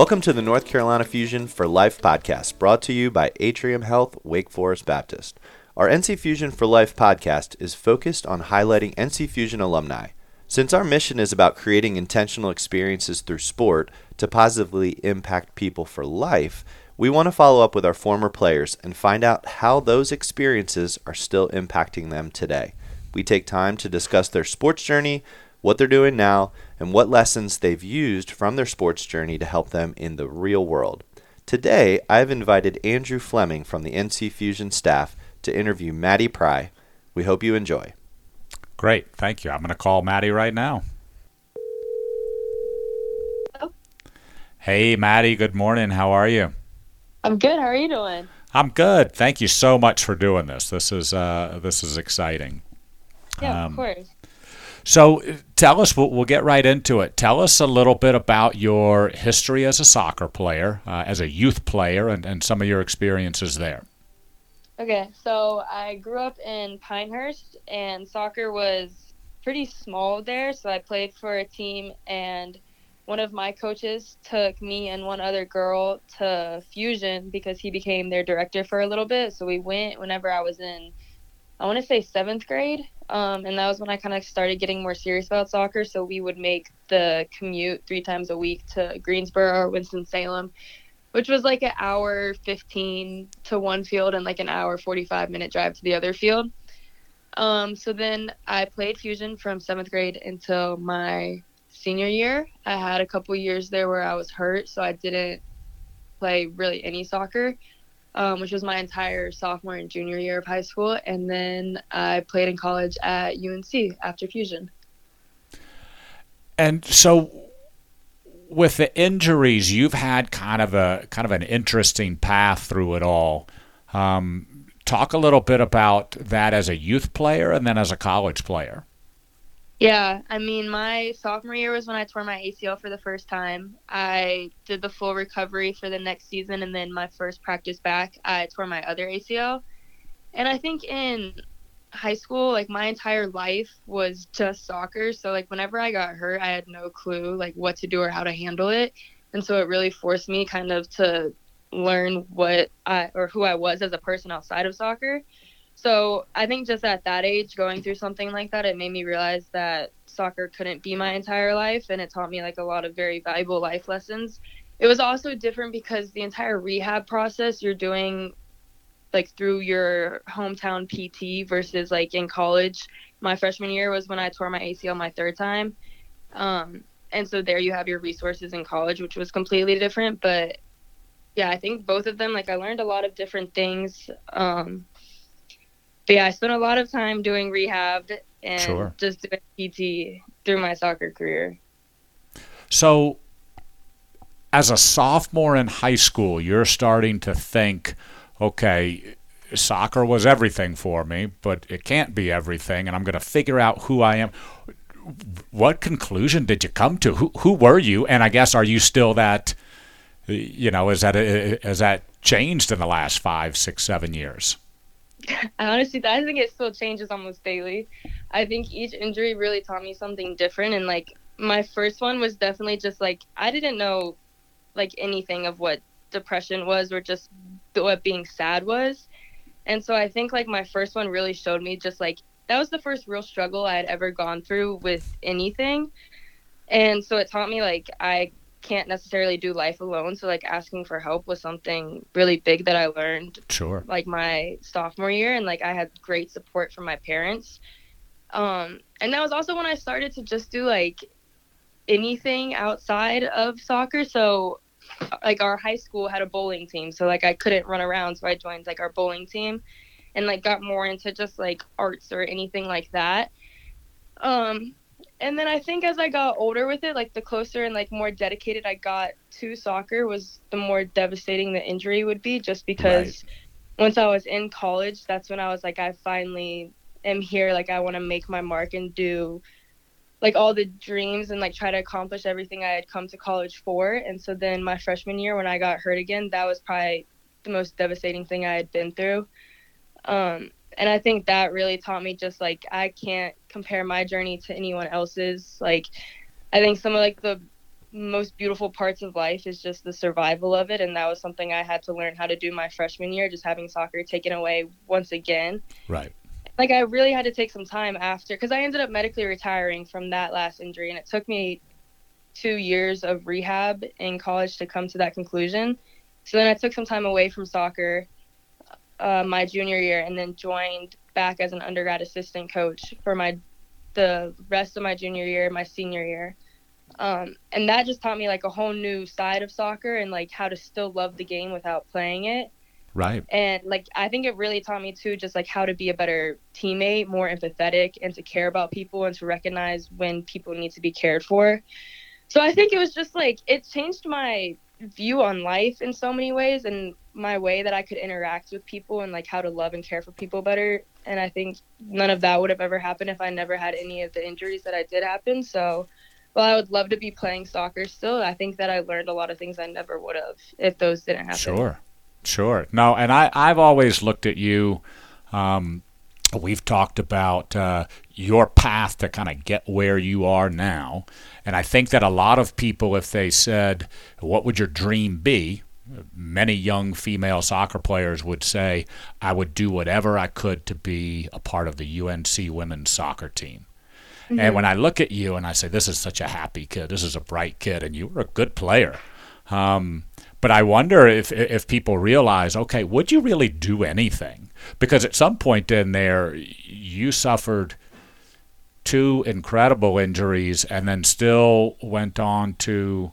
Welcome to the North Carolina Fusion for Life podcast, brought to you by Atrium Health Wake Forest Baptist. Our NC Fusion for Life podcast is focused on highlighting NC Fusion alumni. Since our mission is about creating intentional experiences through sport to positively impact people for life, we want to follow up with our former players and find out how those experiences are still impacting them today. We take time to discuss their sports journey, what they're doing now, and what lessons they've used from their sports journey to help them in the real world. Today, I've invited Andrew Fleming from the NC Fusion staff to interview Madi Pry. We hope you enjoy. Great, thank you. I'm going to call Madi right now. Hello. Hey, Madi, good morning. How are you? I'm good. How are you doing? I'm good. Thank you so much for doing this. This is uh, this is exciting. Yeah, Um, of course. So, tell us. We'll, we'll get right into it. Tell us a little bit about your history as a soccer player, uh, as a youth player, and, and some of your experiences there. Okay, so I grew up in Pinehurst, and soccer was pretty small there. So I played for a team, and one of my coaches took me and one other girl to Fusion because he became their director for a little bit. So we went whenever I was in, I want to say seventh grade, um, and that was when I kind of started getting more serious about soccer. So we would make the commute three times a week to Greensboro or Winston Salem which was like an hour 15 to one field and like an hour 45 minute drive to the other field. Um, so then I played fusion from seventh grade until my senior year. I had a couple years there where I was hurt, so I didn't play really any soccer, um, which was my entire sophomore and junior year of high school. And then I played in college at UNC after fusion. And so, with the injuries, you've had kind of a kind of an interesting path through it all. Um, talk a little bit about that as a youth player and then as a college player. Yeah, I mean, my sophomore year was when I tore my ACL for the first time. I did the full recovery for the next season, and then my first practice back, I tore my other ACL. And I think in high school, like my entire life was just soccer. So like whenever I got hurt, I had no clue like what to do or how to handle it, and so it really forced me kind of to learn what I or who I was as a person outside of soccer. So I think just at that age, going through something like that, it made me realize that soccer couldn't be my entire life, and it taught me like a lot of very valuable life lessons. It was also different because the entire rehab process you're doing like through your hometown PT versus like in college. My freshman year was when I tore my ACL my third time. Um, and so there you have your resources in college, which was completely different. But yeah, I think both of them, like I learned a lot of different things. Um, but yeah, I spent a lot of time doing rehab and Sure. just doing PT through my soccer career. So, as a sophomore in high school, you're starting to think, okay, soccer was everything for me, but it can't be everything, and I'm going to figure out who I am. What conclusion did you come to? Who who were you? And I guess are you still that? You know, is that has that changed in the last five, six, seven years? I honestly, I think it still changes almost daily. I think each injury really taught me something different. And like my first one was definitely just like I didn't know like anything of what depression was or just what being sad was. And so I think like my first one really showed me just like that was the first real struggle I had ever gone through with anything. And so it taught me like I can't necessarily do life alone. So like asking for help was something really big that I learned Sure. like my sophomore year and like I had great support from my parents. Um and that was also when I started to just do like anything outside of soccer. So like our high school had a bowling team. So like I couldn't run around so I joined like our bowling team and like got more into just like arts or anything like that. Um and then I think as I got older with it, like the closer and like more dedicated I got to soccer was the more devastating the injury would be just because once I was in college, that's when I was like I finally am here like I want to make my mark and do like all the dreams and like try to accomplish everything I had come to college for. And so then my freshman year when I got hurt again, that was probably the most devastating thing I had been through. Um and I think that really taught me just like I can't compare my journey to anyone else's. Like I think some of like the most beautiful parts of life is just the survival of it. And that was something i had to learn how to do my freshman year just having soccer taken away once again. Right. Like i really had to take some time after because i ended up medically retiring from that last injury and it took me two years of rehab in college to come to that conclusion. So then i took some time away from soccer uh, my junior year and then joined back as an undergrad assistant coach for my the rest of my junior year my senior year um, and that just taught me like a whole new side of soccer and like how to still love the game without playing it. Right. And like I think it really taught me too just like how to be a better teammate, more empathetic and to care about people and to recognize when people need to be cared for. So I think it was just like it changed my view on life in so many ways and my way that I could interact with people and like how to love and care for people better. And I think none of that would have ever happened if I never had any of the injuries that I did happen. So well, I would love to be playing soccer still. I think that I learned a lot of things I never would have if those didn't happen. Sure, sure. No, and I, I've always looked at you. Um, we've talked about uh, your path to kind of get where you are now. And I think that a lot of people, if they said, What would your dream be? Many young female soccer players would say, I would do whatever I could to be a part of the UNC women's soccer team. Mm-hmm. And when I look at you and I say, this is such a happy kid, this is a bright kid, and you were a good player. Um, but I wonder if if people realize, okay, would you really do anything? Because at some point in there, you suffered two incredible injuries and then still went on to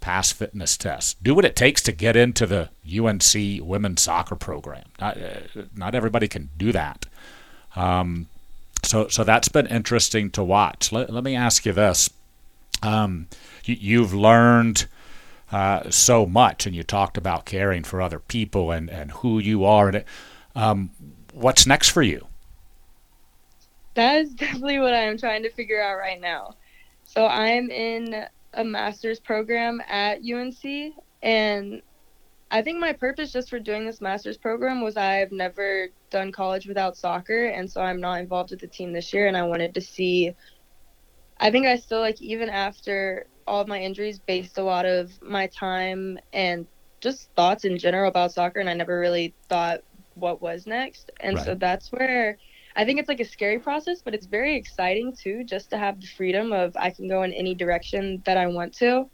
pass fitness tests. Do what it takes to get into the UNC women's soccer program. Not, uh, not everybody can do that. Um, so so that's been interesting to watch. Let, let me ask you this: um, you, have learned uh, so much, and you talked about caring for other people and and who you are. And um, what's next for you? That is definitely what I am trying to figure out right now. So I'm in a master's program at UNC, and I think my purpose just for doing this master's program was I've never done college without soccer, and so I'm not involved with the team this year. And I wanted to see. I think I still like even after all of my injuries, based a lot of my time and just thoughts in general about soccer, and I never really thought what was next. And right. so that's where I think it's like a scary process, but it's very exciting too, just to have the freedom of I can go in any direction that I want to.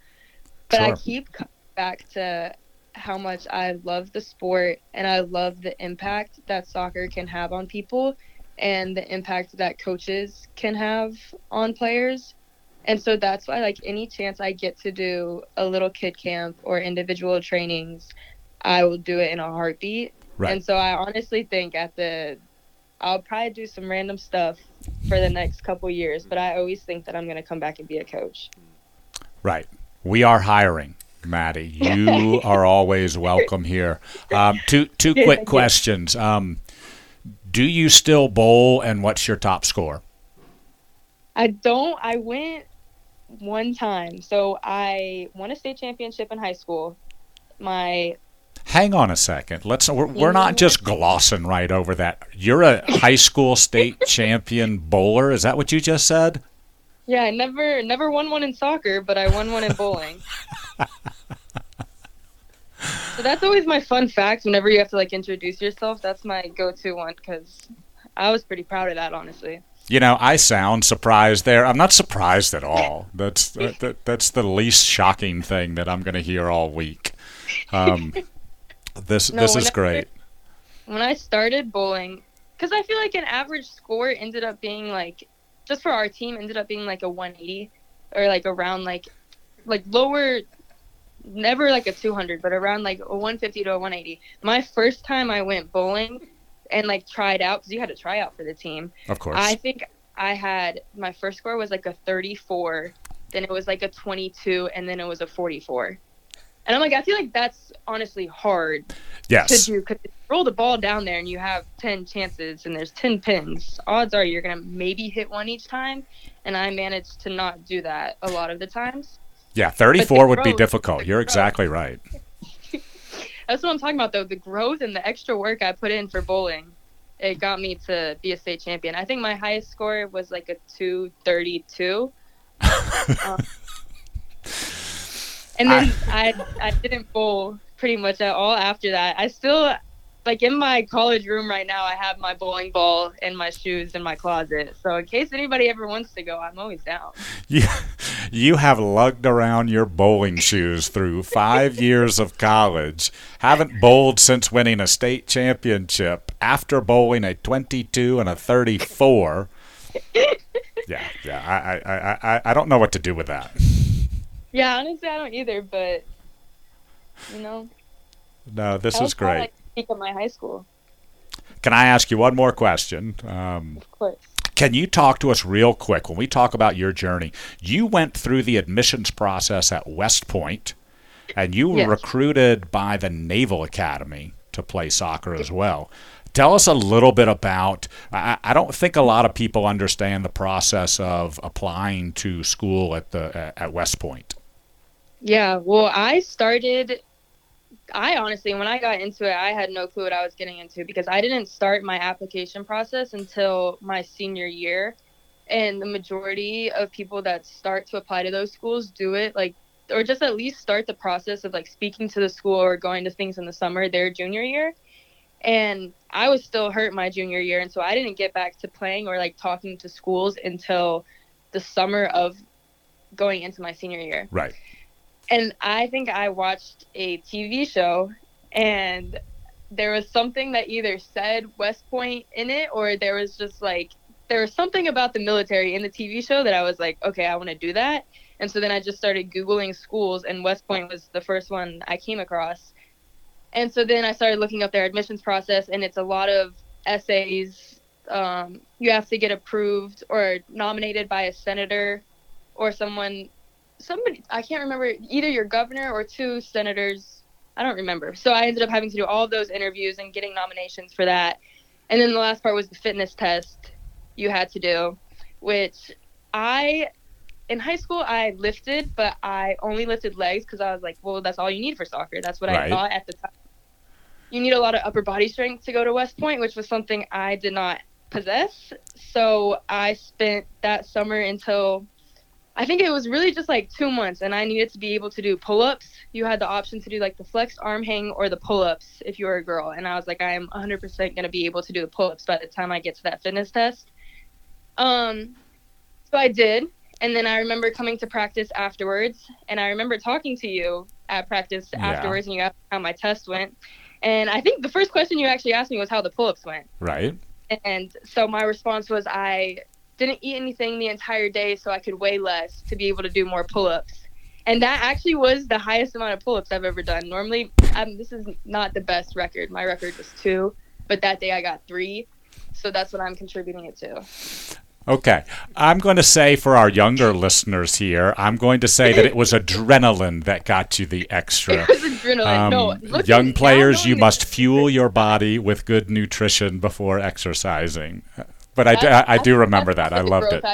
But sure. I keep coming back to how much I love the sport and I love the impact that soccer can have on people and the impact that coaches can have on players. And so that's why like any chance I get to do a little kid camp or individual trainings, I will do it in a heartbeat. Right. And so I honestly think at the I'll probably do some random stuff for the next couple years, but I always think that I'm going to come back and be a coach. Right. We are hiring. Madi. You are always welcome here. Um, two two quick questions. Um, do you still bowl, and what's your top score? I don't. I went one time, so I won a state championship in high school. My hang on a second. Let's. We're, we're not mm-hmm. just glossing right over that. You're a high school state champion bowler. Is that what you just said? Yeah, I never never won one in soccer, but I won one in bowling. so that's always my fun fact. Whenever you have to like introduce yourself, that's my go-to one because I was pretty proud of that, honestly. You know, I sound surprised there. I'm not surprised at all. That's that, that's the least shocking thing that I'm going to hear all week. Um, this no, this is great. when I started bowling, because I feel like an average score ended up being like just for our team ended up being like a 180 or like around like like lower never like a 200 but around like a 150 to a 180 my first time i went bowling and like tried out because you had to try out for the team of course i think i had my first score was like a 34 then it was like a 22 and then it was a 44 and I'm like, I feel like that's honestly hard yes. to do because you roll the ball down there and you have 10 chances and there's 10 pins. Odds are you're going to maybe hit one each time. And I managed to not do that a lot of the times. Yeah, 34 would be difficult. You're exactly right. That's what I'm talking about, though. The growth and the extra work I put in for bowling, it got me to be a state champion. I think my highest score was like a 232. um, And then I I didn't bowl pretty much at all after that. I still like in my college room right now I have my bowling ball and my shoes in my closet. So in case anybody ever wants to go, I'm always down. You, you have lugged around your bowling shoes through five years of college, haven't bowled since winning a state championship, after bowling a 22 and a 34. Yeah, yeah. I, I, I, I don't know what to do with that. Yeah, honestly, I don't either. But you know, No, this was is great. Like, peak of my high school, Can I ask you one more question? Um, of course. Can you talk to us real quick when we talk about your journey? You went through the admissions process at West Point, and you were Yes. recruited by the Naval Academy to play soccer as well. Tell us a little bit about. I, I don't think a lot of people understand the process of applying to school at the at West Point. Yeah, well, I started. I honestly, when I got into it, I had no clue what I was getting into because I didn't start my application process until my senior year. And the majority of people that start to apply to those schools do it like, or just at least start the process of like speaking to the school or going to things in the summer their junior year. And I was still hurt my junior year. And so I didn't get back to playing or like talking to schools until the summer of going into my senior year Right. And I think I watched a TV show and there was something that either said West Point in it or there was just like there was something about the military in the TV show that I was like, okay, I want to do that. And so then I just started Googling schools, and West Point was the first one I came across. And so then I started looking up their admissions process, and it's a lot of essays. Um, you have to get approved or nominated by a senator or someone, somebody, I can't remember, either your governor or two senators. I don't remember. So I ended up having to do all those interviews and getting nominations for that. And then the last part was the fitness test you had to do, which I in high school I lifted, but I only lifted legs because I was like, well, that's all you need for soccer. That's what Right. I thought at the time. You need a lot of upper body strength to go to West Point, which was something I did not possess. So I spent that summer until I think it was really just like two months, and I needed to be able to do pull ups. You had the option to do like the flex arm hang or the pull ups if you were a girl. And I was like, I am 100% going to be able to do the pull ups by the time I get to that fitness test. Um, so I did. And then I remember coming to practice afterwards, and I remember talking to you at practice Yeah. afterwards, and you asked how my test went. And I think the first question you actually asked me was how the pull ups went. Right. And so my response was I didn't eat anything the entire day so I could weigh less to be able to do more pull ups. And that actually was the highest amount of pull ups I've ever done. Normally, um, this is not the best record. My record was two, but that day I got three. So that's what I'm contributing it to. Okay. I'm going to say for our younger listeners here, I'm going to say that it was adrenaline that got you the extra. It was adrenaline. no, Um, looking- young players, you must fuel your body with good nutrition before exercising. But I, do- I, I do remember that. I loved it.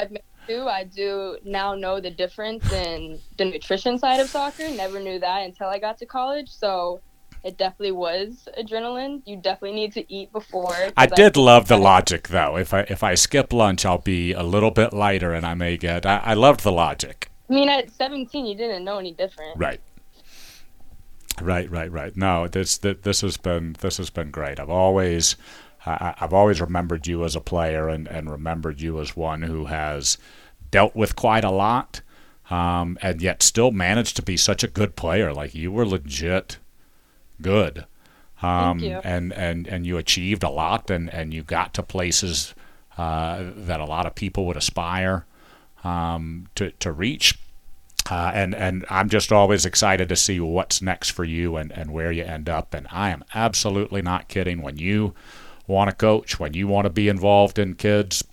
Too. I do now know the difference in the nutrition side of soccer. Never knew that until I got to college. So it definitely was adrenaline. You definitely need to eat before. I did love the logic, though. If I if I skip lunch, I'll be a little bit lighter, and I may get. I, I loved the logic. I mean, at 17, you didn't know any different. Right. Right, right, right. No, this th- this has been this has been great. I've always I, I've always remembered you as a player and, and remembered you as one who has dealt with quite a lot, um, and yet still managed to be such a good player. Like you were legit good, um, you. and and and you achieved a lot, and and you got to places uh, that a lot of people would aspire um, to to reach. Uh, and and I'm just always excited to see what's next for you and, and where you end up. And I am absolutely not kidding. When you want to coach, when you want to be involved in kids,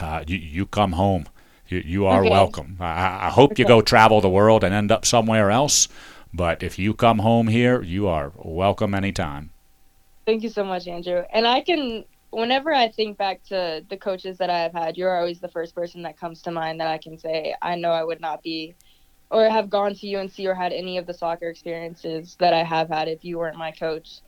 uh, you you come home. You you are Okay. welcome. I, I hope you go travel the world and end up somewhere else. But if you come home here, you are welcome anytime. Thank you so much, Andrew. And I can, whenever I think back to the coaches that I have had, you're always the first person that comes to mind that I can say, I know I would not be or have gone to UNC or had any of the soccer experiences that I have had if you weren't my coach.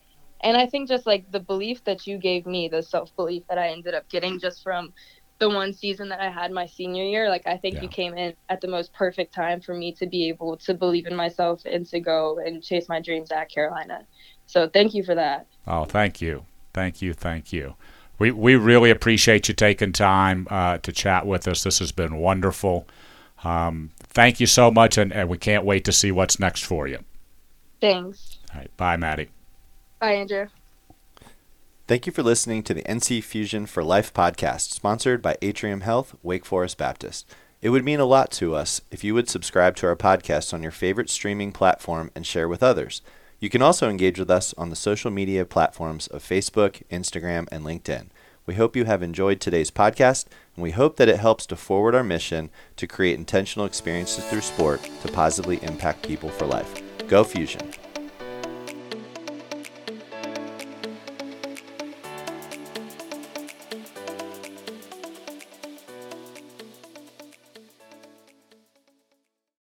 And I think just like the belief that you gave me, the self belief that I ended up getting just from the one season that I had my senior year. Like I think Yeah. you came in at the most perfect time for me to be able to believe in myself and to go and chase my dreams at Carolina. So thank you for that. Oh, thank you, thank you, thank you. We we really appreciate you taking time uh, to chat with us. This has been wonderful. Um, thank you so much, and, and we can't wait to see what's next for you. Thanks. All right, bye, Madi. Bye, Andrew. Thank you for listening to the NC Fusion for Life podcast, sponsored by Atrium Health, Wake Forest Baptist. It would mean a lot to us if you would subscribe to our podcast on your favorite streaming platform and share with others. You can also engage with us on the social media platforms of Facebook, Instagram, and LinkedIn. We hope you have enjoyed today's podcast, and we hope that it helps to forward our mission to create intentional experiences through sport to positively impact people for life. Go Fusion!